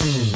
Mm-hmm.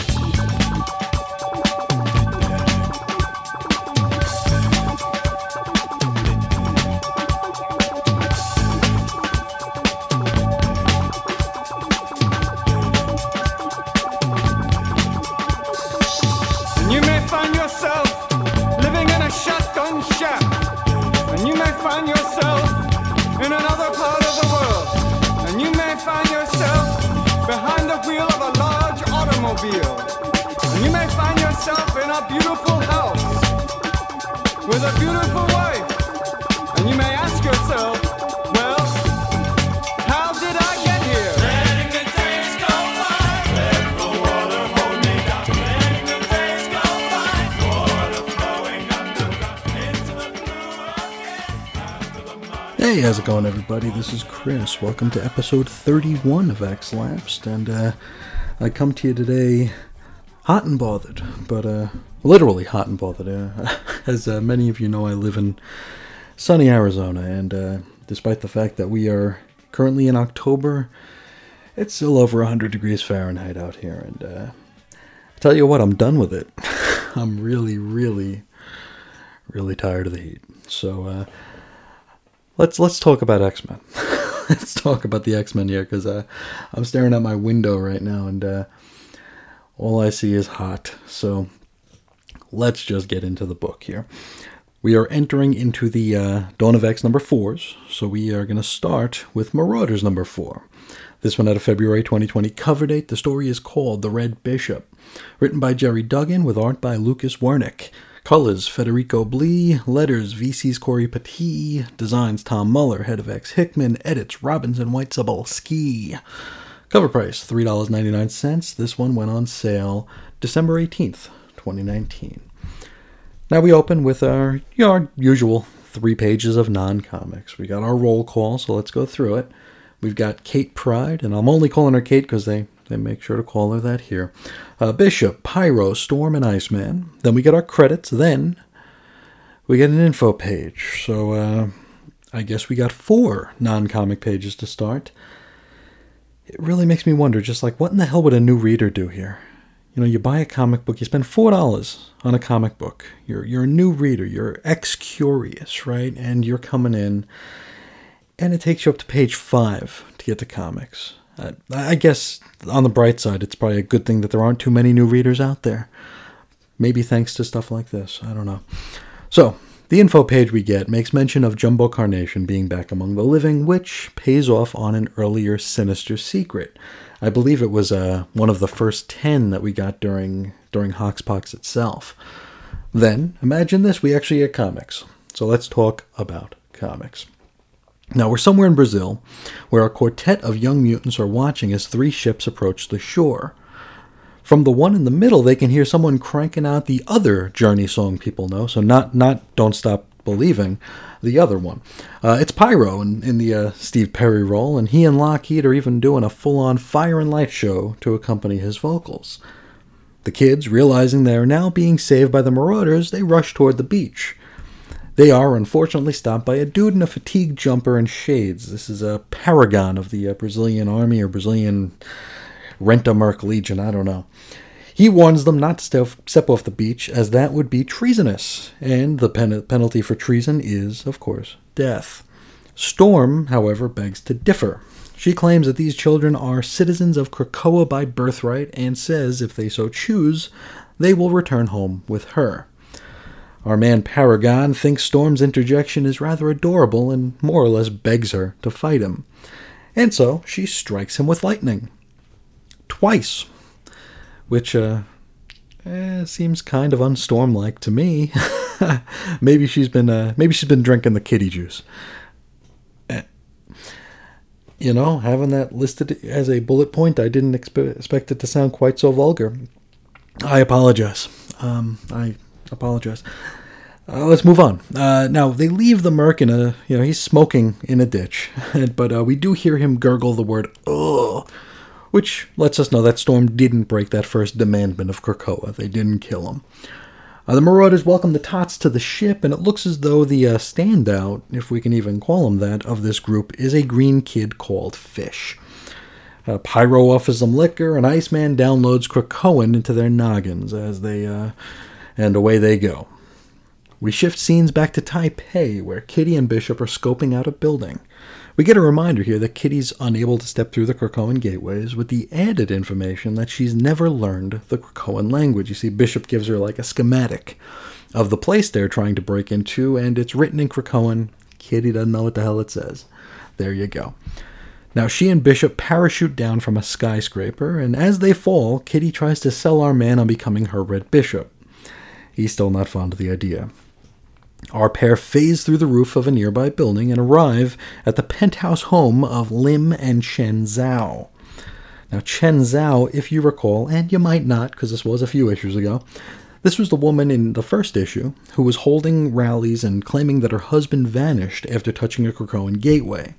Going, everybody? This is Chris. Welcome to episode 31 of X Lapsed, and uh, I come to you today hot and bothered, but uh, literally hot and bothered. Uh, as uh, many of you know, I live in sunny Arizona, and uh, despite the fact that we are currently in October, it's still over 100 degrees Fahrenheit out here, and uh, I tell you what, I'm done with it. I'm really, really, really tired of the heat. So, uh, let's let's talk about X Men. let's talk about the X Men here because uh, I'm staring at my window right now and uh, all I see is hot. So let's just get into the book here. We are entering into the uh, Dawn of X number fours, so we are going to start with Marauders number four. This one had a February 2020 cover date. The story is called The Red Bishop. Written by Gerry Duggan with art by Lucas Werneck. Colors Federico Blee. Letters VC's Cory Petit. Designs Tom Muller, head of X Hickman. Edits Robinson White Ski. Cover price $3.99. This one went on sale December 18th, 2019. Now we open with our, you know, our usual three pages of non comics. We got our roll call, so let's go through it. We've got Kate Pryde, and I'm only calling her Kate because they, they make sure to call her that here. Uh, Bishop, Pyro, Storm, and Iceman. Then we get our credits. Then we get an info page. So uh, I guess we got four non comic pages to start. It really makes me wonder just like, what in the hell would a new reader do here? You know, you buy a comic book, you spend four dollars on a comic book. You're you're a new reader, you're ex curious, right? And you're coming in, and it takes you up to page five to get to comics. Uh, I guess on the bright side, it's probably a good thing that there aren't too many new readers out there. Maybe thanks to stuff like this. I don't know. So the info page we get makes mention of Jumbo Carnation being back among the living, which pays off on an earlier sinister secret. I believe it was uh, one of the first ten that we got during during Hoxpox itself. Then imagine this: we actually get comics. So let's talk about comics. Now we're somewhere in Brazil, where a quartet of young mutants are watching as three ships approach the shore. From the one in the middle, they can hear someone cranking out the other Journey song people know. So not not Don't Stop Believing, the other one. Uh, it's Pyro in, in the uh, Steve Perry role, and he and Lockheed are even doing a full-on fire and light show to accompany his vocals. The kids, realizing they are now being saved by the Marauders, they rush toward the beach. They are unfortunately stopped by a dude in a fatigue jumper and shades. This is a paragon of the uh, Brazilian army or Brazilian Renta Merc Legion, I don't know. He warns them not to step, step off the beach, as that would be treasonous, and the pen- penalty for treason is, of course, death. Storm, however, begs to differ. She claims that these children are citizens of Krakoa by birthright and says, if they so choose, they will return home with her. Our man Paragon thinks Storm's interjection is rather adorable and more or less begs her to fight him. And so she strikes him with lightning. Twice. Which, uh, eh, seems kind of unstorm like to me. maybe she's been, uh, maybe she's been drinking the kitty juice. Eh, You know, having that listed as a bullet point, I didn't expe- expect it to sound quite so vulgar. I apologize. Um, I apologize. Uh, let's move on. Uh, now they leave the merc in a, you know, he's smoking in a ditch, but uh, we do hear him gurgle the word "ugh," which lets us know that Storm didn't break that first demandment of Krakoa. They didn't kill him. Uh, the Marauders welcome the Tots to the ship, and it looks as though the uh, standout, if we can even call him that, of this group is a green kid called Fish. Uh, Pyro offers them liquor, and Iceman downloads Krakoan into their noggins as they, and away they go. We shift scenes back to Taipei, where Kitty and Bishop are scoping out a building. We get a reminder here that Kitty's unable to step through the Krakoan gateways with the added information that she's never learned the Krakoan language. You see, Bishop gives her like a schematic of the place they're trying to break into, and it's written in Krakoan. Kitty doesn't know what the hell it says. There you go. Now, she and Bishop parachute down from a skyscraper, and as they fall, Kitty tries to sell our man on becoming her Red Bishop. He's still not fond of the idea. Our pair phase through the roof of a nearby building and arrive at the penthouse home of Lim and Chen Zhao. Now, Chen Zhao, if you recall, and you might not because this was a few issues ago, this was the woman in the first issue who was holding rallies and claiming that her husband vanished after touching a Krakoan gateway.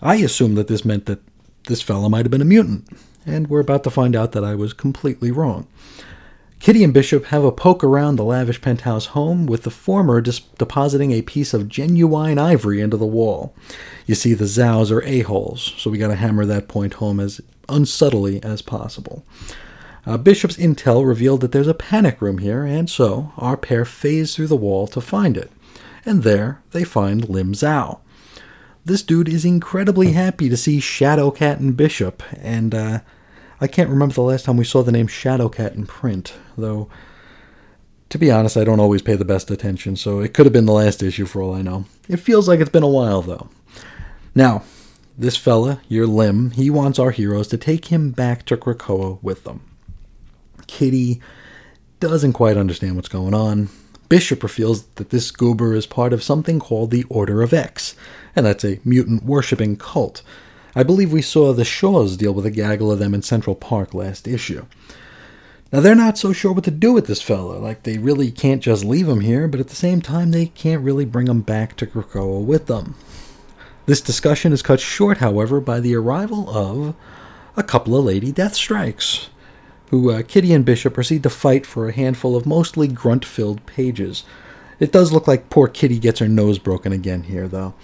I assumed that this meant that this fellow might have been a mutant, and we're about to find out that I was completely wrong. Kitty and Bishop have a poke around the lavish penthouse home, with the former dis- depositing a piece of genuine ivory into the wall. You see, the Zhaos are a-holes, so we gotta hammer that point home as unsubtly as possible. Uh, Bishop's intel revealed that there's a panic room here, and so our pair phase through the wall to find it. And there they find Lim Zhao. This dude is incredibly happy to see Shadowcat and Bishop, and uh, I can't remember the last time we saw the name Shadowcat in print, though. To be honest, I don't always pay the best attention, so it could have been the last issue for all I know. It feels like it's been a while, though. Now, this fella, your Lim, he wants our heroes to take him back to Krakoa with them. Kitty doesn't quite understand what's going on. Bishop reveals that this goober is part of something called the Order of X, and that's a mutant worshipping cult. I believe we saw the Shaws deal with a gaggle of them in Central Park last issue. Now, they're not so sure what to do with this fella. Like, they really can't just leave him here, but at the same time, they can't really bring him back to Krakoa with them. This discussion is cut short, however, by the arrival of a couple of Lady Deathstrikes, who uh, Kitty and Bishop proceed to fight for a handful of mostly grunt filled pages. It does look like poor Kitty gets her nose broken again here, though.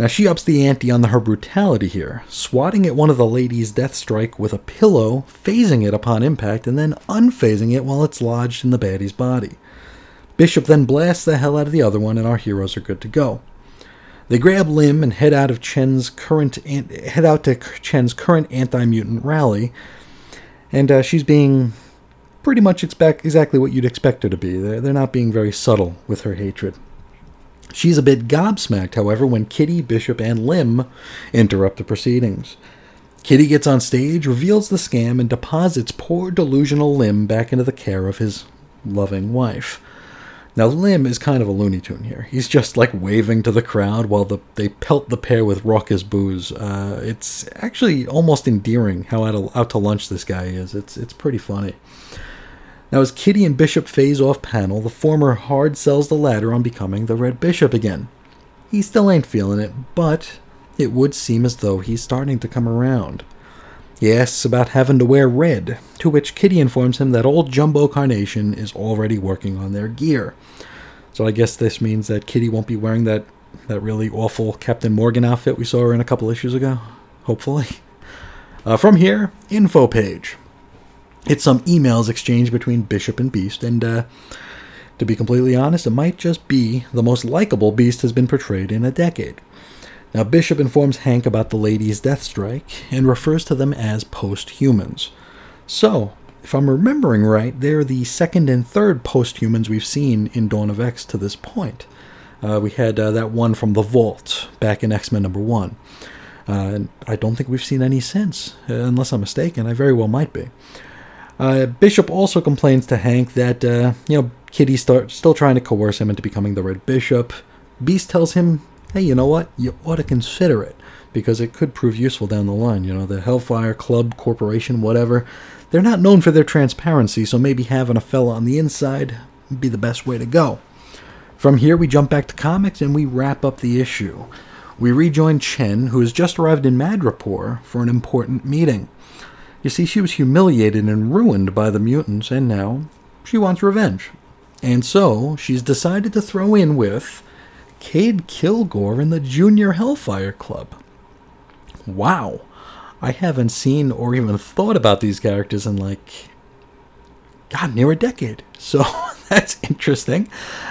Now she ups the ante on her brutality here, swatting at one of the ladies' Deathstrike with a pillow, phasing it upon impact, and then unphasing it while it's lodged in the baddie's body. Bishop then blasts the hell out of the other one, and our heroes are good to go. They grab Lim and head out of Chen's current head out to Chen's current anti-mutant rally, and uh, she's being pretty much expect exactly what you'd expect her to be. They're, they're not being very subtle with her hatred. She's a bit gobsmacked, however, when Kitty, Bishop, and Lim interrupt the proceedings. Kitty gets on stage, reveals the scam, and deposits poor delusional Lim back into the care of his loving wife. Now, Lim is kind of a Looney Tune here. He's just like waving to the crowd while the, they pelt the pair with raucous boos. Uh, it's actually almost endearing how out, out to lunch this guy is. It's, it's pretty funny. Now, as Kitty and Bishop phase off panel, the former hard sells the latter on becoming the Red Bishop again. He still ain't feeling it, but it would seem as though he's starting to come around. He asks about having to wear red, to which Kitty informs him that old Jumbo Carnation is already working on their gear. So I guess this means that Kitty won't be wearing that, that really awful Captain Morgan outfit we saw her in a couple issues ago. Hopefully. Uh, from here, info page it's some emails exchanged between Bishop and Beast, and uh, to be completely honest, it might just be the most likable Beast has been portrayed in a decade. Now, Bishop informs Hank about the ladies' Deathstrike and refers to them as post humans. So, if I'm remembering right, they're the second and third post humans we've seen in Dawn of X to this point. Uh, we had uh, that one from the Vault back in X Men number one. Uh, and I don't think we've seen any since, uh, unless I'm mistaken. I very well might be. Uh, Bishop also complains to Hank that, uh, you know, Kitty start, still trying to coerce him into becoming the Red Bishop. Beast tells him, hey, you know what? You ought to consider it because it could prove useful down the line. You know, the Hellfire Club Corporation, whatever, they're not known for their transparency, so maybe having a fella on the inside would be the best way to go. From here, we jump back to comics and we wrap up the issue. We rejoin Chen, who has just arrived in Madripoor for an important meeting. You see, she was humiliated and ruined by the mutants, and now she wants revenge. And so she's decided to throw in with Cade Kilgore in the Junior Hellfire Club. Wow. I haven't seen or even thought about these characters in like God near a decade. So that's interesting,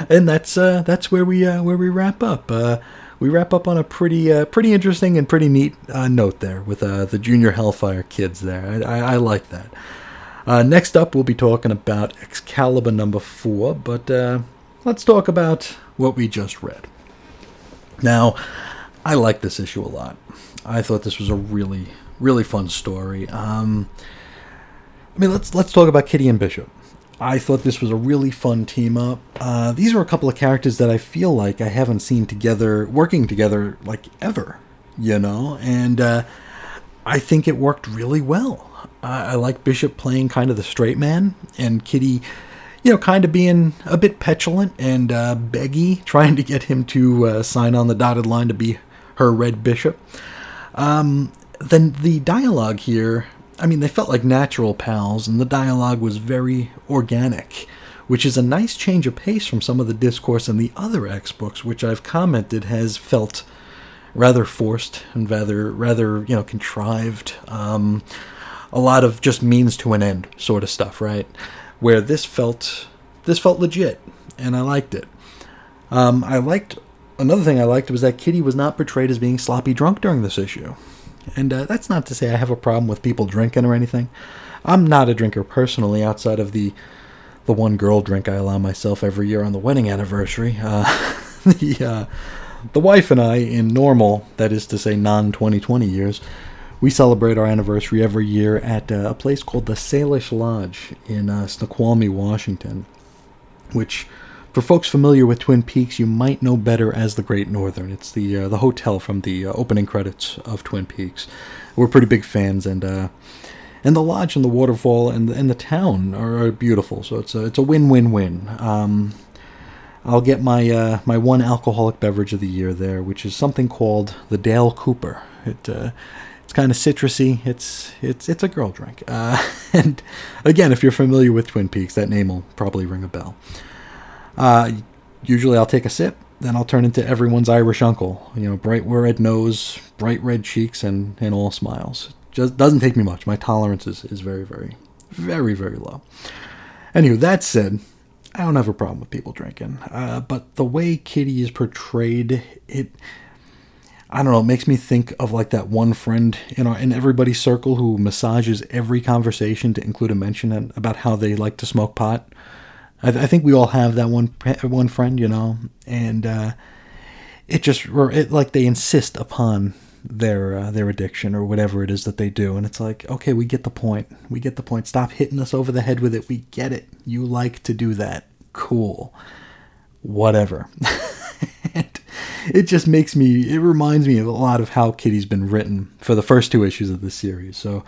and that's uh, that's where we uh, where we wrap up. Uh, we wrap up on a pretty uh, pretty interesting and pretty neat uh, note there with uh, the Junior Hellfire kids there. I, I, I like that. Uh, next up, we'll be talking about Excalibur number four, but uh, let's talk about what we just read. Now, I like this issue a lot. I thought this was a really, really fun story. Um, I mean, let's let's talk about Kitty and Bishop. I thought this was a really fun team up. Uh, these are a couple of characters that I feel like I haven't seen together, working together like ever, you know, and uh, I think it worked really well. I, I like Bishop playing kind of the straight man, and Kitty, you know, kind of being a bit petulant and uh, beggy, trying to get him to uh, sign on the dotted line to be her red bishop. Um, then the dialogue here I mean, they felt like natural pals, and the dialogue was very organic, which is a nice change of pace from some of the discourse in the other X books, which I've commented has felt rather forced and rather, rather you know, contrived. Um, a lot of just means to an end sort of stuff, right? Where this felt, this felt legit, and I liked it. Um, I liked another thing I liked was that Kitty was not portrayed as being sloppy drunk during this issue. And uh, that's not to say I have a problem with people drinking or anything. I'm not a drinker personally, outside of the the one girl drink I allow myself every year on the wedding anniversary. Uh, the uh, the wife and I, in normal, that is to say, non 2020 years, we celebrate our anniversary every year at uh, a place called the Salish Lodge in uh, Snoqualmie, Washington, which for folks familiar with Twin Peaks, you might know better as the Great Northern. It's the uh, the hotel from the uh, opening credits of Twin Peaks. We're pretty big fans, and uh, and the lodge and the waterfall and the, and the town are, are beautiful. So it's a it's a win win win. Um, I'll get my uh, my one alcoholic beverage of the year there, which is something called the Dale Cooper. It uh, it's kind of citrusy. It's it's it's a girl drink. Uh, and again, if you're familiar with Twin Peaks, that name will probably ring a bell. Uh, usually I'll take a sip, then I'll turn into everyone's Irish uncle. You know, bright red nose, bright red cheeks, and, and all smiles. Just doesn't take me much. My tolerance is, is very, very, very, very low. Anyway, that said, I don't have a problem with people drinking. Uh, but the way Kitty is portrayed, it I don't know, it makes me think of like that one friend in our in everybody's circle who massages every conversation to include a mention about how they like to smoke pot. I, th- I, think we all have that one one friend, you know, and uh, it just it like they insist upon their uh, their addiction or whatever it is that they do, and it's like, okay, we get the point. We get the point. Stop hitting us over the head with it. We get it. You like to do that. Cool. Whatever. it just makes me. It reminds me of a lot of how Kitty's been written for the first two issues of the series. So,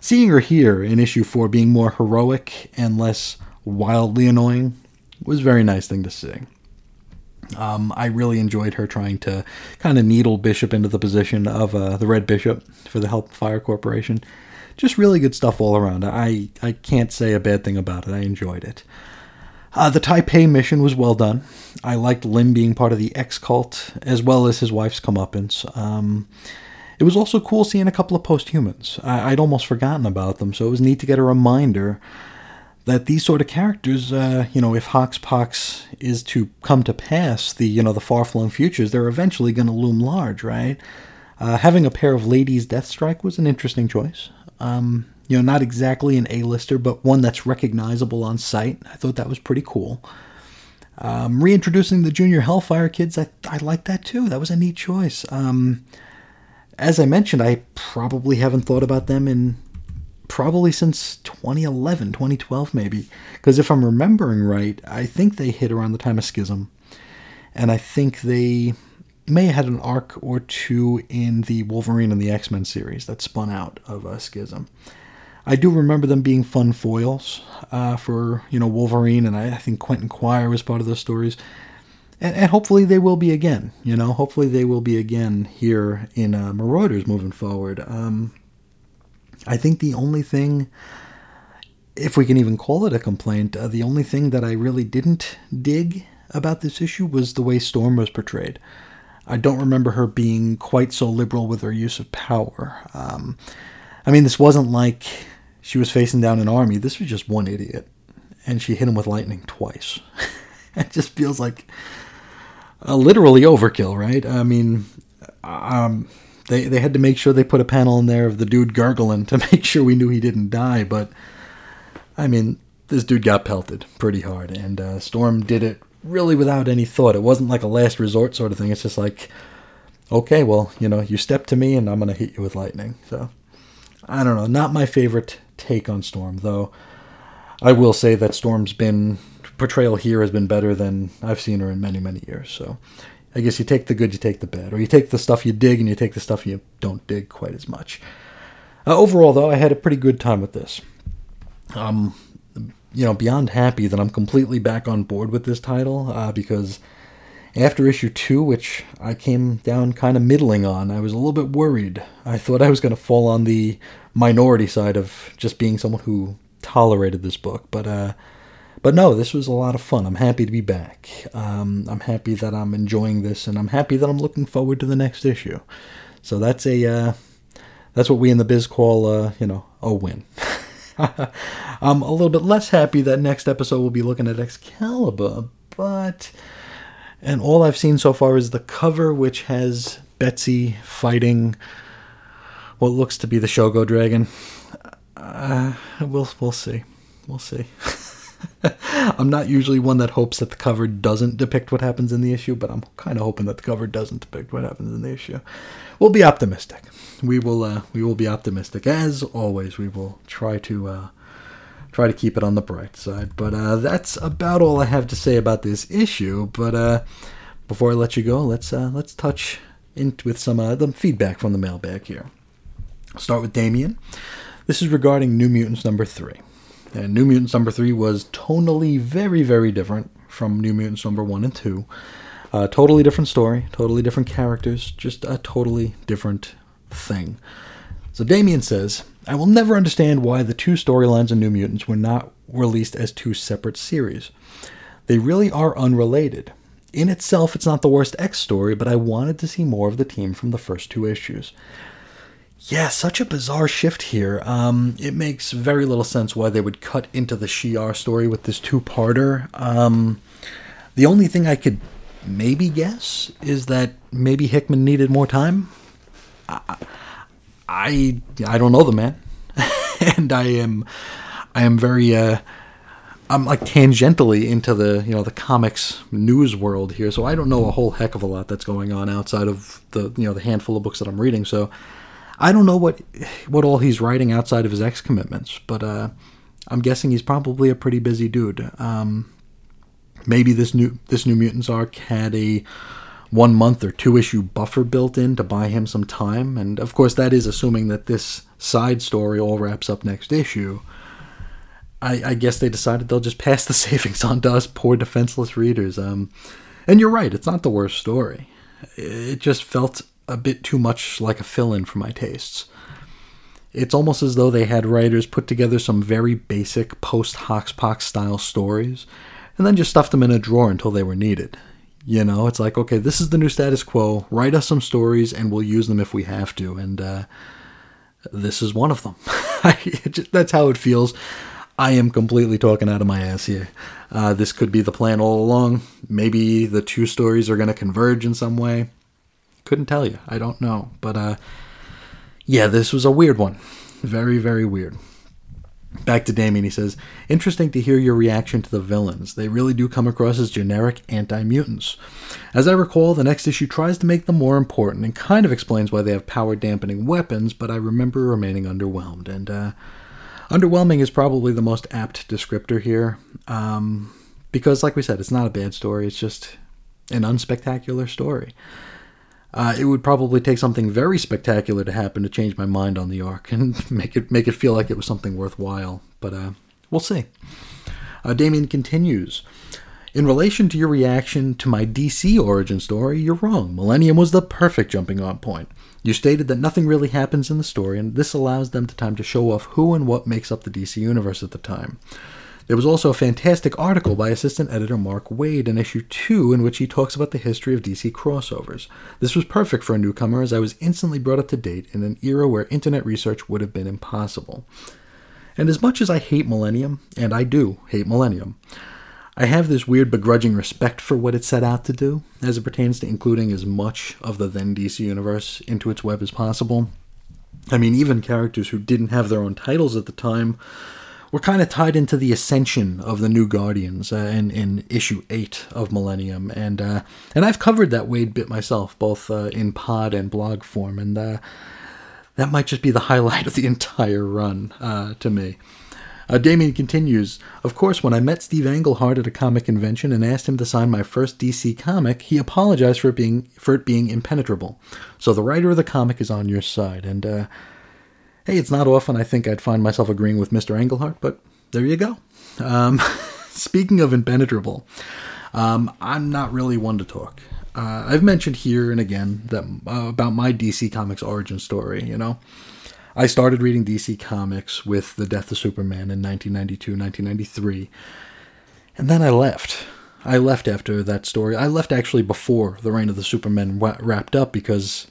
seeing her here in issue four being more heroic and less wildly annoying was a very nice thing to see. Um, I really enjoyed her trying to kind of needle Bishop into the position of uh, the Red Bishop for the Hellfire Corporation. Just really good stuff all around. I, I can't say a bad thing about it. I enjoyed it. Uh, the Taipei mission was well done. I liked Lim being part of the X cult, as well as his wife's comeuppance. Um, it was also cool seeing a couple of posthumans. I, I'd almost forgotten about them, so it was neat to get a reminder that these sort of characters, uh, you know, if Hoxpox is to come to pass, the you know the far-flung futures, they're eventually going to loom large, right? Uh, having a pair of ladies Deathstrike was an interesting choice. Um, you know, not exactly an A-lister, but one that's recognizable on sight. I thought that was pretty cool. Um, reintroducing the Junior Hellfire kids, I, I like that too. That was a neat choice. Um, as I mentioned, I probably haven't thought about them in probably since 2011, 2012 maybe. Because if I'm remembering right, I think they hit around the time of Schism. And I think they may have had an arc or two in the Wolverine and the X Men series that spun out of a Schism. I do remember them being fun foils uh, for you know Wolverine, and I, I, think Quentin Quire was part of those stories, and, and, hopefully they will be again. You know, hopefully they will be again here in uh, Marauders moving forward. Um, I think the only thing, if we can even call it a complaint, uh, the only thing that I really didn't dig about this issue was the way Storm was portrayed. I don't remember her being quite so liberal with her use of power. Um, I mean, this wasn't like she was facing down an army. This was just one idiot, and she hit him with lightning twice. it just feels like uh, literally overkill, right? I mean, um, they they had to make sure they put a panel in there of the dude gargling to make sure we knew he didn't die. But I mean, this dude got pelted pretty hard, and uh, Storm did it really without any thought. It wasn't like a last resort sort of thing. It's just like, okay, well, you know, you step to me, and I'm gonna hit you with lightning. So I don't know. Not my favorite take on Storm, though. I will say that Storm's been portrayal here has been better than I've seen her in many, many years. So I guess you take the good, you take the bad, or you take the stuff you dig and you take the stuff you don't dig quite as much. Uh, overall, though, I had a pretty good time with this. Um, you know, beyond happy that I'm completely back on board with this title uh, because after issue two, which I came down kind of middling on, I was a little bit worried. I thought I was going to fall on the minority side of just being someone who tolerated this book, but uh, but no, this was a lot of fun. I'm happy to be back. Um, I'm happy that I'm enjoying this, and I'm happy that I'm looking forward to the next issue. So that's a uh, that's what we in the biz call, uh, you know, a win. I'm a little bit less happy that next episode we'll be looking at Excalibur, but and all I've seen so far is the cover, which has Betsy fighting what looks to be the Shogo Dragon. Uh, we'll we'll see, we'll see. I'm not usually one that hopes that the cover doesn't depict what happens in the issue, but I'm kind of hoping that the cover doesn't depict what happens in the issue. We'll be optimistic. We will. Uh, we will be optimistic as always. We will try to uh, try to keep it on the bright side. But uh, that's about all I have to say about this issue. But uh, before I let you go, let's uh, let's touch in with some uh, the feedback from the mailbag here. I'll start with Damien. This is regarding New Mutants number three. And New Mutants number three was tonally very, very different from New Mutants number one and two. Uh, totally different story, totally different characters, just a totally different thing. So Damien says, I will never understand why the two storylines in New Mutants were not released as two separate series. They really are unrelated. In itself, it's not the worst X story, but I wanted to see more of the team from the first two issues. Yeah, such a bizarre shift here. Um, it makes very little sense why they would cut into the Shi'ar story with this two-parter. Um, the only thing I could maybe guess is that maybe Hickman needed more time. I, I, I don't know the man, and I am, I am very, uh, I'm like tangentially into the you know the comics news world here, so I don't know a whole heck of a lot that's going on outside of the you know the handful of books that I'm reading. So I don't know what what all he's writing outside of his ex commitments, but uh, I'm guessing he's probably a pretty busy dude. Um, maybe this new this New Mutants arc had a one month or two issue buffer built in to buy him some time, and of course that is assuming that this side story all wraps up next issue. I, I guess they decided they'll just pass the savings on to us poor defenseless readers. Um, and you're right, it's not the worst story. It just felt a bit too much like a fill in for my tastes. It's almost as though they had writers put together some very basic post Hoxpox style stories and then just stuffed them in a drawer until they were needed. You know, it's like, okay, this is the new status quo. Write us some stories and we'll use them if we have to. And uh, this is one of them. That's how it feels. I am completely talking out of my ass here. Uh, this could be the plan all along. Maybe the two stories are going to converge in some way. Couldn't tell you. I don't know. But uh yeah, this was a weird one. Very, very weird. Back to Damien, he says, Interesting to hear your reaction to the villains. They really do come across as generic anti mutants. As I recall, the next issue tries to make them more important and kind of explains why they have power dampening weapons, but I remember remaining underwhelmed. And uh, underwhelming is probably the most apt descriptor here. Um, because, like we said, it's not a bad story, it's just an unspectacular story. Uh, it would probably take something very spectacular to happen to change my mind on the arc and make it make it feel like it was something worthwhile. But uh, we'll see. Uh, Damien continues. In relation to your reaction to my DC origin story, you're wrong. Millennium was the perfect jumping on point. You stated that nothing really happens in the story, and this allows them the time to show off who and what makes up the DC universe at the time. There was also a fantastic article by assistant editor Mark Waid in issue 2 in which he talks about the history of DC crossovers. This was perfect for a newcomer as I was instantly brought up to date in an era where internet research would have been impossible. And as much as I hate Millennium, and I do hate Millennium, I have this weird begrudging respect for what it set out to do, as it pertains to including as much of the then DC universe into its web as possible. I mean, even characters who didn't have their own titles at the time were kind of tied into the ascension of the New Guardians uh, in, in issue eight of Millennium, and uh, and I've covered that Waid bit myself, both uh, in pod and blog form, and uh, that might just be the highlight of the entire run uh, to me. Uh, Damian continues, Of course, when I met Steve Englehart at a comic convention and asked him to sign my first DC comic, he apologized for it being for it being impenetrable. So the writer of the comic is on your side, and uh, hey, it's not often I think I'd find myself agreeing with Mr. Englehart, but there you go. Um, speaking of impenetrable, um, I'm not really one to talk. Uh, I've mentioned here and again that uh, about my DC Comics origin story. You know, I started reading DC Comics with the death of Superman in 1992, 1993, and then I left. I left after that story. I left actually before the reign of the Superman wrapped up because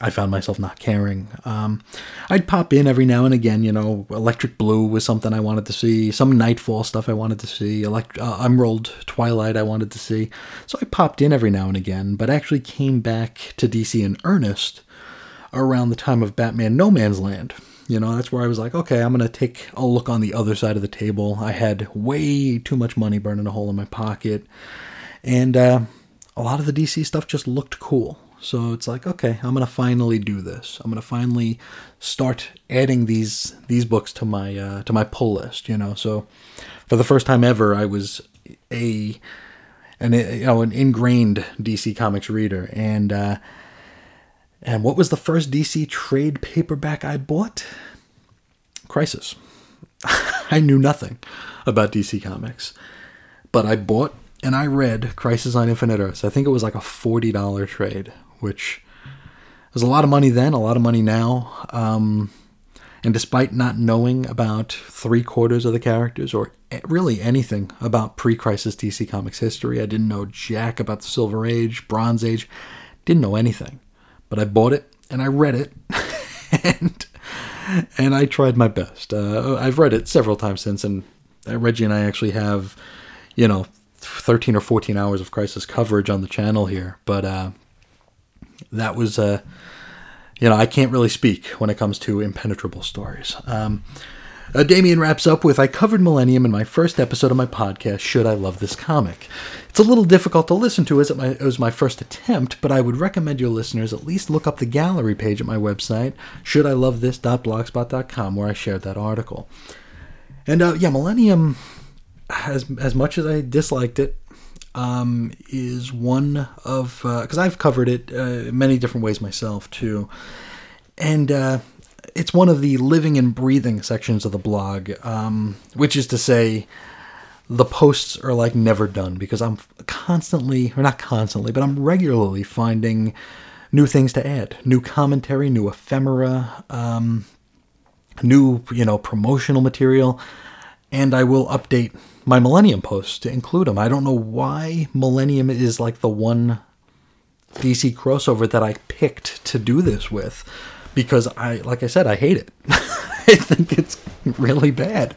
I found myself not caring. Um, I'd pop in every now and again, you know, Electric Blue was something I wanted to see, some Knightfall stuff I wanted to see, Elect- uh, Emerald Twilight I wanted to see. So I popped in every now and again, but actually came back to DC in earnest around the time of Batman No Man's Land. You know, that's where I was like, okay, I'm going to take a look on the other side of the table. I had way too much money burning a hole in my pocket. And uh, a lot of the DC stuff just looked cool. So it's like, okay, I'm gonna finally do this. I'm gonna finally start adding these these books to my uh, to my pull list. You know, so for the first time ever, I was a an you know an ingrained DC Comics reader, and uh, and what was the first DC trade paperback I bought? Crisis. I knew nothing about DC Comics, but I bought and I read Crisis on Infinite Earths. I think it was like a forty dollar trade, which was a lot of money then, a lot of money now. Um, and despite not knowing about three quarters of the characters or really anything about pre crisis DC Comics history, I didn't know jack about the Silver Age, Bronze Age, didn't know anything. But I bought it and I read it, and, and I tried my best. Uh, I've read it several times since, and Reggie and I actually have, you know, 13 or 14 hours of crisis coverage on the channel here. But uh, that was uh, you know I can't really speak when it comes to impenetrable stories. Um, uh, Damian wraps up with I covered Millennium in my first episode of my podcast, Should I Love This Comic? It's a little difficult to listen to as it, my, it was my first attempt, but I would recommend your listeners at least look up the gallery page at my website, shouldilovethis.blogspot.com, where I shared that article. And uh, yeah, Millennium, as, as much as I disliked it, um, is one of because uh, I've covered it uh, many different ways myself too, and uh, it's one of the living and breathing sections of the blog, um, which is to say, the posts are like never done because I'm constantly, or not constantly, but I'm regularly finding new things to add, new commentary, new ephemera, um, new you know promotional material, and I will update my Millennium posts to include them. I don't know why Millennium is like the one DC crossover that I picked to do this with because I like I said I hate it. I think it's really bad.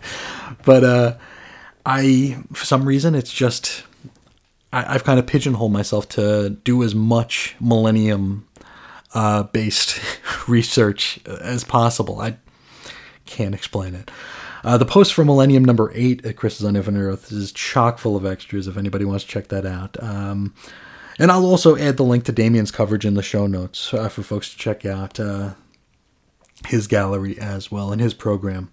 But uh I for some reason it's just I, have kind of pigeonholed myself to do as much millennium uh, based research as possible. I can't explain it. Uh, the post for Millennium number eight at Chris's on Infinite Earth is chock full of extras if anybody wants to check that out. Um, and I'll also add the link to Damian's coverage in the show notes uh, for folks to check out uh, his gallery as well and his program.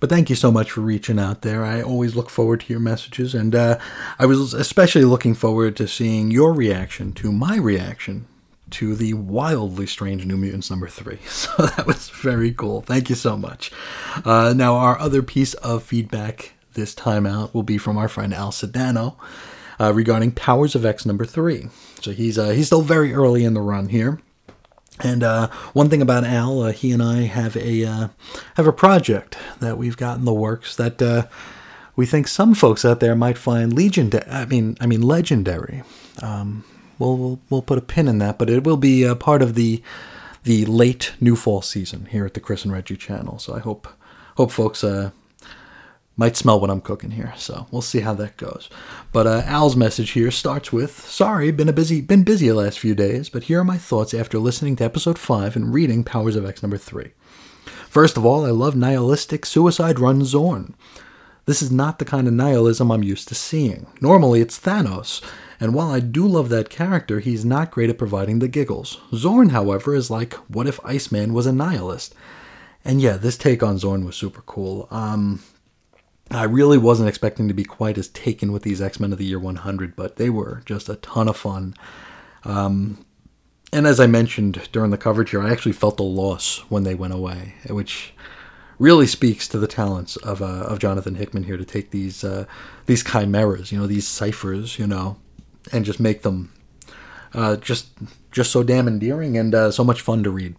But thank you so much for reaching out there. I always look forward to your messages, and uh, I was especially looking forward to seeing your reaction to my reaction to the wildly strange New Mutants number three. So that was very cool. Thank you so much. Uh, now, our other piece of feedback this time out will be from our friend Al Sedano uh, regarding Powers of X number three. So he's uh, he's still very early in the run here. And uh, one thing about Al, uh, he and I have a uh, have a project that we've got in the works that uh, we think some folks out there might find legion. I mean, I mean legendary. Um, we'll, we'll we'll put a pin in that, but it will be a part of the the late new fall season here at the Chris and Reggie channel. So I hope hope folks uh, might smell what I'm cooking here. So we'll see how that goes. But uh, Al's message here starts with: Sorry, been a busy been busy the last few days, but here are my thoughts after listening to episode five and reading Powers of X number three. First of all, I love nihilistic suicide run Xorn. This is not the kind of nihilism I'm used to seeing. Normally, it's Thanos, and while I do love that character, he's not great at providing the giggles. Xorn, however, is like, what if Iceman was a nihilist? And yeah, this take on Xorn was super cool. Um, I really wasn't expecting to be quite as taken with these X Men of the Year 100, but they were just a ton of fun. Um, and as I mentioned during the coverage here, I actually felt the loss when they went away, which really speaks to the talents of uh, of Jonathan Hickman here to take these uh, these chimeras, you know, these ciphers, you know, and just make them uh, just just so damn endearing and uh, so much fun to read.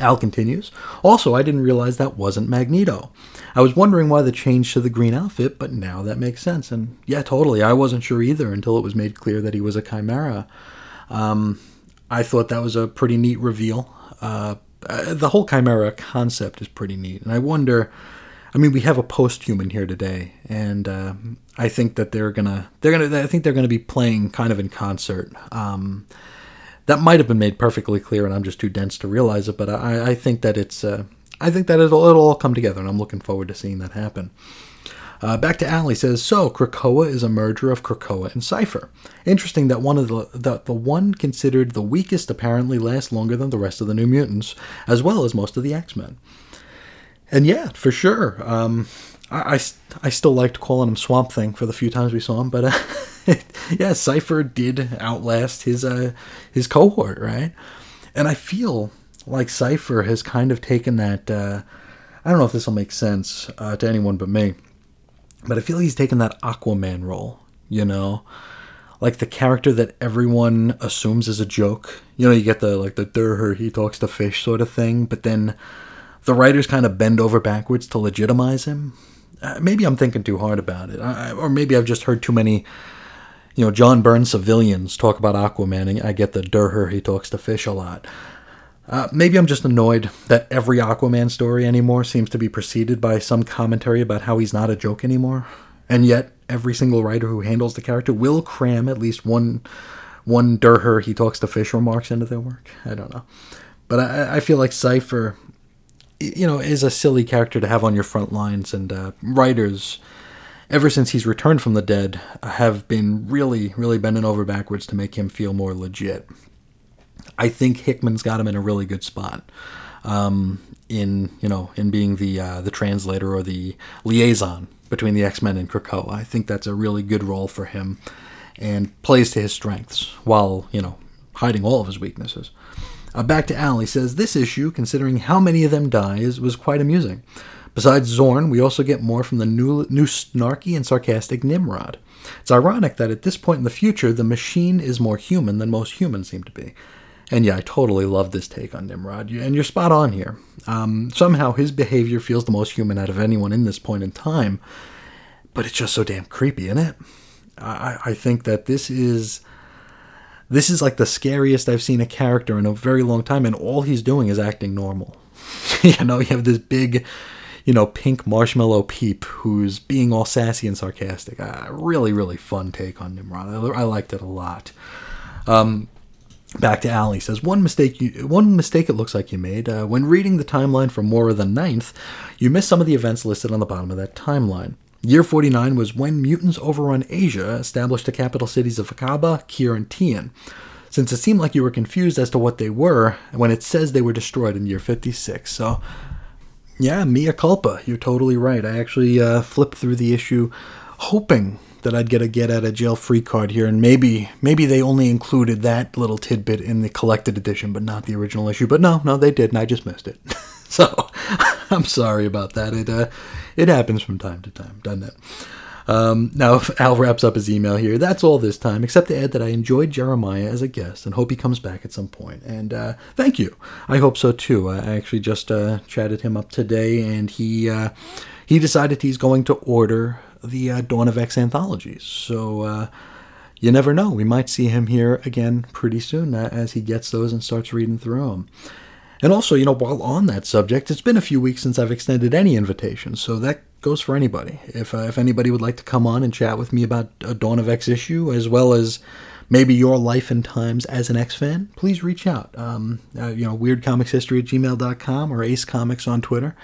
Al continues. Also, I didn't realize that wasn't Magneto. I was wondering why the change to the green outfit, but now that makes sense. And yeah, totally. I wasn't sure either until it was made clear that he was a chimera. Um, I thought that was a pretty neat reveal. Uh, uh the whole chimera concept is pretty neat, and I wonder I mean, we have a post-human here today, and uh, I think that they're gonna they're gonna I think they're gonna be playing kind of in concert. Um, that might have been made perfectly clear, and I'm just too dense to realize it. But I, I think that it's uh, I think that it'll it'll all come together, and I'm looking forward to seeing that happen. Uh, back to Ali says, so Krakoa is a merger of Krakoa and Cypher. Interesting that one of the, the the one considered the weakest apparently lasts longer than the rest of the New Mutants, as well as most of the X Men and yeah, for sure. Um, I, I, I, still liked calling him Swamp Thing for the few times we saw him, but uh, yeah, Cypher did outlast his uh, his cohort, right? And I feel like Cypher has kind of taken that. Uh, I don't know if this will make sense uh, to anyone but me, but I feel he's taken that Aquaman role. You know, like the character that everyone assumes is a joke. You know, you get the like the Durher he talks to fish sort of thing, but then the writers kind of bend over backwards to legitimize him. Uh, maybe I'm thinking too hard about it, I, or maybe I've just heard too many, you know, John Byrne civilians talk about Aquaman, and I get the Durher he talks to fish a lot. Uh, maybe I'm just annoyed that every Aquaman story anymore seems to be preceded by some commentary about how he's not a joke anymore, and yet every single writer who handles the character will cram at least one one Durher he talks to fish remarks into their work. I don't know, but I, I feel like Cypher you know, is a silly character to have on your front lines, and uh, writers, ever since he's returned from the dead, have been really, really bending over backwards to make him feel more legit. I think Hickman's got him in a really good spot. Um, in you know in being the uh, the translator or the liaison between the X Men and Krakoa. I think that's a really good role for him, and plays to his strengths while you know hiding all of his weaknesses. Uh, back to Al, he says, This issue, considering how many of them die, is, was quite amusing. Besides Xorn, we also get more from the new, new snarky and sarcastic Nimrod. It's ironic that at this point in the future, the machine is more human than most humans seem to be. And yeah, I totally love this take on Nimrod, and you're spot on here. Um, somehow his behavior feels the most human out of anyone in this point in time, but it's just so damn creepy, isn't it? I, I think that this is this is like the scariest I've seen a character in a very long time, and all he's doing is acting normal. you know, you have this big, you know, pink marshmallow peep who's being all sassy and sarcastic. Uh, really, really fun take on Nimrod. I, I liked it a lot. Um, back to Ali says one mistake you one mistake it looks like you made uh, when reading the timeline for Moira the Ninth, you missed some of the events listed on the bottom of that timeline. Year 49 was when mutants overrun Asia established the capital cities of Akkaba, Kir, and Tian. Since it seemed like you were confused as to what they were when it says they were destroyed in year 56. So, yeah, mea culpa. You're totally right. I actually uh, flipped through the issue hoping that I'd get a get out of jail free card here, and maybe maybe they only included that little tidbit in the collected edition, but not the original issue. But no, no, they did, and I just missed it. so I'm sorry about that. It uh, it happens from time to time, doesn't it? Um, now, if Al wraps up his email here. That's all this time, except to add that I enjoyed Jeremiah as a guest and hope he comes back at some point. And uh, thank you. I hope so too. I actually just uh, chatted him up today, and he uh, he decided he's going to order the uh, Dawn of X anthologies. So uh, you never know. We might see him here again pretty soon uh, as he gets those and starts reading through them. And also, you know, while on that subject, it's been a few weeks since I've extended any invitations, so that goes for anybody. If uh, if anybody would like to come on and chat with me about a Dawn of X issue, as well as maybe your life and times as an X fan, please reach out. Um, uh, you know, weirdcomicshistory at gmail.com or Ace Comics on Twitter.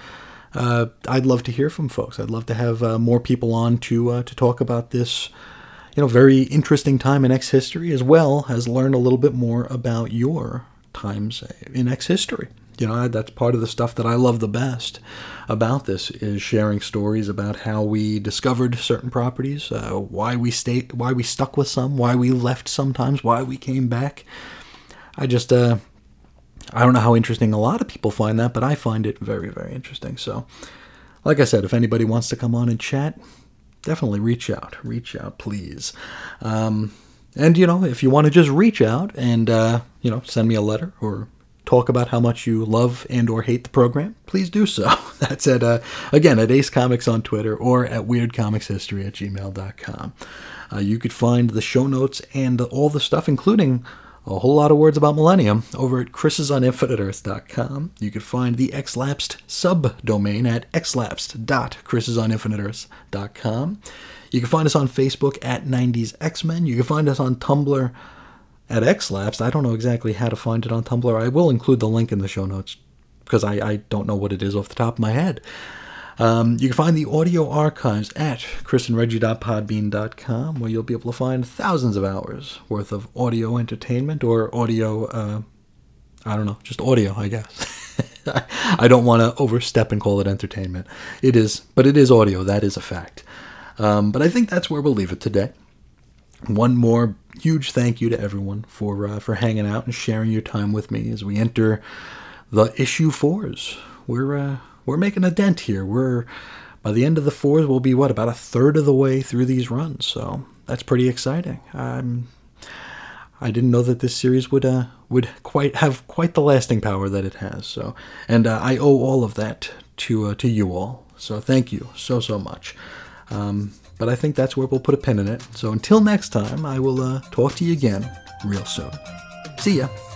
Uh, I'd love to hear from folks. I'd love to have uh, more people on to uh, to talk about this, you know, very interesting time in X history, as well as learn a little bit more about your times in X history. You know, that's part of the stuff that I love the best about this is sharing stories about how we discovered certain properties, uh, why we stayed, why we stuck with some, why we left sometimes, why we came back. I just, uh, I don't know how interesting a lot of people find that, but I find it very, very interesting. So, like I said, if anybody wants to come on and chat, definitely reach out. Reach out, please. Um, and, you know, if you want to just reach out and, uh, you know, send me a letter or talk about how much you love and or hate the program, please do so. That's at, uh, again, at Ace Comics on Twitter or at weirdcomicshistory at gmail.com. Uh, you could find the show notes and all the stuff, including a whole lot of words about Millennium over at chrisisoninfiniteearth.com. You can find the Xlapsed subdomain at xlapsed.chrisisoninfiniteearth.com. You can find us on Facebook at 90s X-Men. You can find us on Tumblr at Xlapsed. I don't know exactly how to find it on Tumblr. I will include the link in the show notes because I, I don't know what it is off the top of my head. Um, you can find the audio archives at chrisandreggie.podbean.com, where you'll be able to find thousands of hours worth of audio entertainment or audio, uh, I don't know, just audio, I guess. I don't want to overstep and call it entertainment. It is, but it is audio. That is a fact. Um, but I think that's where we'll leave it today. One more huge thank you to everyone for uh, for hanging out and sharing your time with me as we enter the issue fours. We're uh, we're making a dent here. We're by the end of the fours, we'll be what about a third of the way through these runs. So that's pretty exciting. Um, I didn't know that this series would uh, would quite have quite the lasting power that it has. So, and uh, I owe all of that to uh, to you all. So thank you so so much. Um, but I think that's where we'll put a pin in it. So until next time, I will uh, talk to you again real soon. See ya.